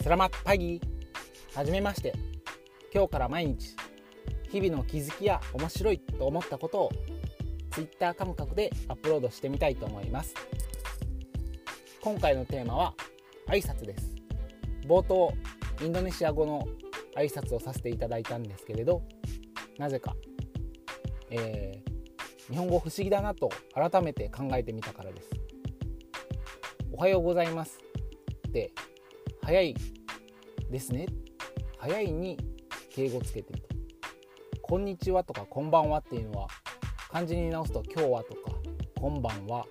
スラマッパギはじめまして。今日から毎日日々の気づきや面白いと思ったことを Twitter 感覚でアップロードしてみたいと思います。今回のテーマは挨拶です。冒頭インドネシア語の挨拶をさせていただいたんですけれどなぜか、えー、日本語不思議だなと改めて考えてみたからです。おはようございます。って早いですね。早いに敬語つけてると。こんにちはとかこんばんはっていうのは漢字に直すと今日はとかこんばんは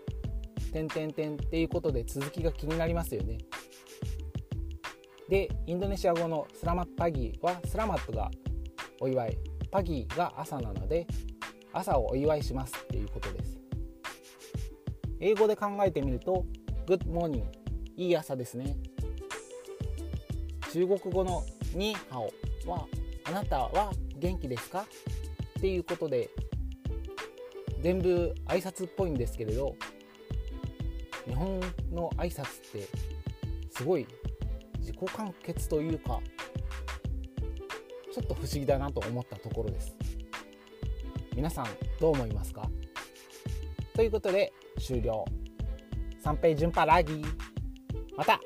点点点っていうことで続きが気になりますよね。でインドネシア語のスラマッパギはスラマットがお祝いパギーが朝なので朝をお祝いしますっていうことです。英語で考えてみると Good morning いい朝ですね。中国語のニーハオはあなたは元気ですか？っていうことで全部挨拶っぽいんですけれど日本の挨拶ってすごい自己完結というかちょっと不思議だなと思ったところです。皆さんどう思いますか？ということで終了。三平順パラギ。また。